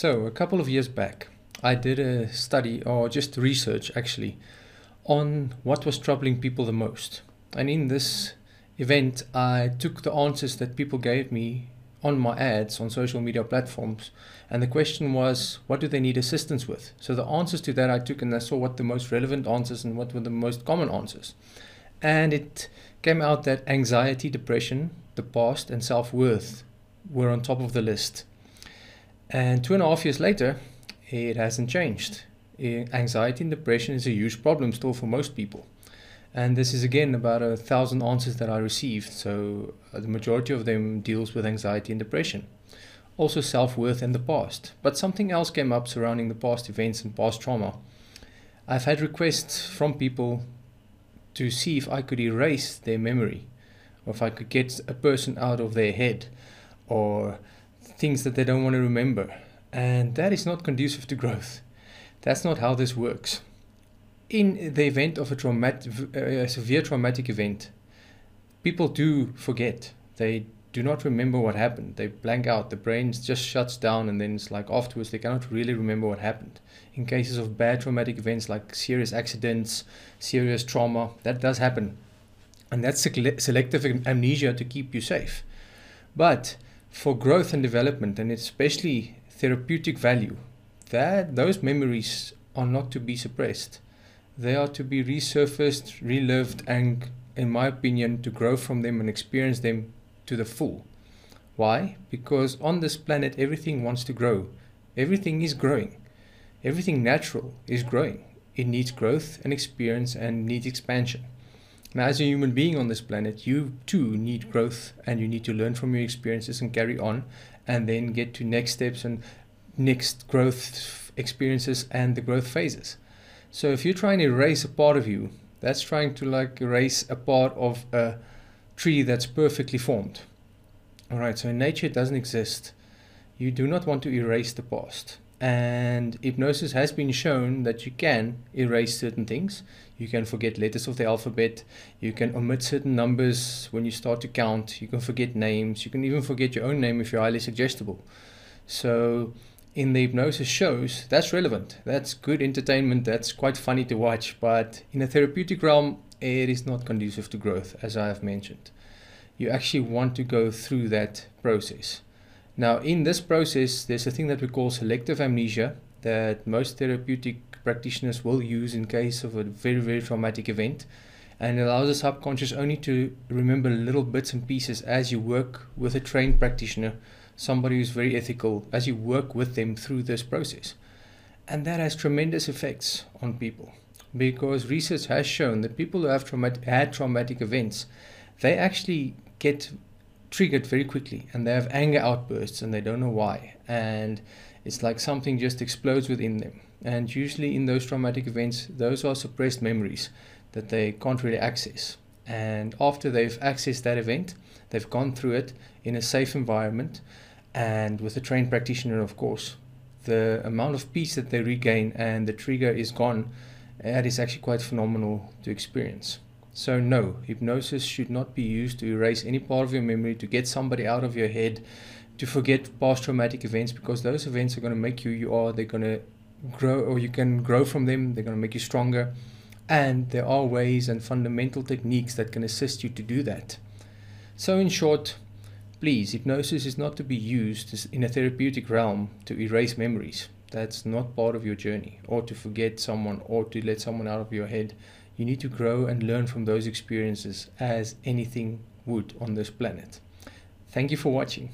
So, a couple of years back, I did a study, or just research actually, on what was troubling people the most. And in this event, I took the answers that people gave me on my ads on social media platforms. And the question was, what do they need assistance with? So the answers to that I took and I saw what the most relevant answers and what were the most common answers. And it came out that anxiety, depression, the past, and self worth were on top of the list. And two and a half years later, it hasn't changed. Anxiety and depression is a huge problem still for most people. And this is again about a thousand answers that I received. So uh, the majority of them deals with anxiety and depression. Also self worth and the past. But something else came up surrounding the past events and past trauma. I've had requests from people to see if I could erase their memory or if I could get a person out of their head or things that they don't want to remember. And that is not conducive to growth. That's not how this works. In the event of a, traumatic, uh, a severe traumatic event, people do forget. They do not remember what happened. They blank out. The brain just shuts down, and then it's like afterwards they cannot really remember what happened. In cases of bad traumatic events like serious accidents, serious trauma, that does happen. And that's selective amnesia to keep you safe. But for growth and development, and especially therapeutic value, that those memories are not to be suppressed. They are to be resurfaced, relived, and, in my opinion, to grow from them and experience them to the full. Why? Because on this planet, everything wants to grow. Everything is growing. Everything natural is growing. It needs growth and experience and needs expansion. Now, as a human being on this planet, you too need growth and you need to learn from your experiences and carry on and then get to next steps and next growth experiences and the growth phases. So, if you're trying to erase a part of you, that's trying to like erase a part of a tree that's perfectly formed. All right, so in nature it doesn't exist. You do not want to erase the past. And hypnosis has been shown that you can erase certain things. You can forget letters of the alphabet. You can omit certain numbers when you start to count. You can forget names. You can even forget your own name if you're highly suggestible. So, in the hypnosis shows, that's relevant. That's good entertainment. That's quite funny to watch. But in a therapeutic realm, it is not conducive to growth, as I have mentioned. You actually want to go through that process. Now, in this process, there's a thing that we call selective amnesia that most therapeutic practitioners will use in case of a very, very traumatic event. And allows the subconscious only to remember little bits and pieces as you work with a trained practitioner, somebody who's very ethical, as you work with them through this process. And that has tremendous effects on people because research has shown that people who have traumatic, had traumatic events, they actually get triggered very quickly and they have anger outbursts and they don't know why. And it's like something just explodes within them. And usually in those traumatic events, those are suppressed memories that they can't really access. And after they've accessed that event, they've gone through it in a safe environment and with a trained practitioner, of course, the amount of peace that they regain and the trigger is gone, that is actually quite phenomenal to experience. So, no, hypnosis should not be used to erase any part of your memory, to get somebody out of your head, to forget past traumatic events, because those events are going to make you you are. They're going to grow, or you can grow from them. They're going to make you stronger. And there are ways and fundamental techniques that can assist you to do that. So, in short, please, hypnosis is not to be used in a therapeutic realm to erase memories. That's not part of your journey, or to forget someone, or to let someone out of your head you need to grow and learn from those experiences as anything would on this planet. Thank you for watching.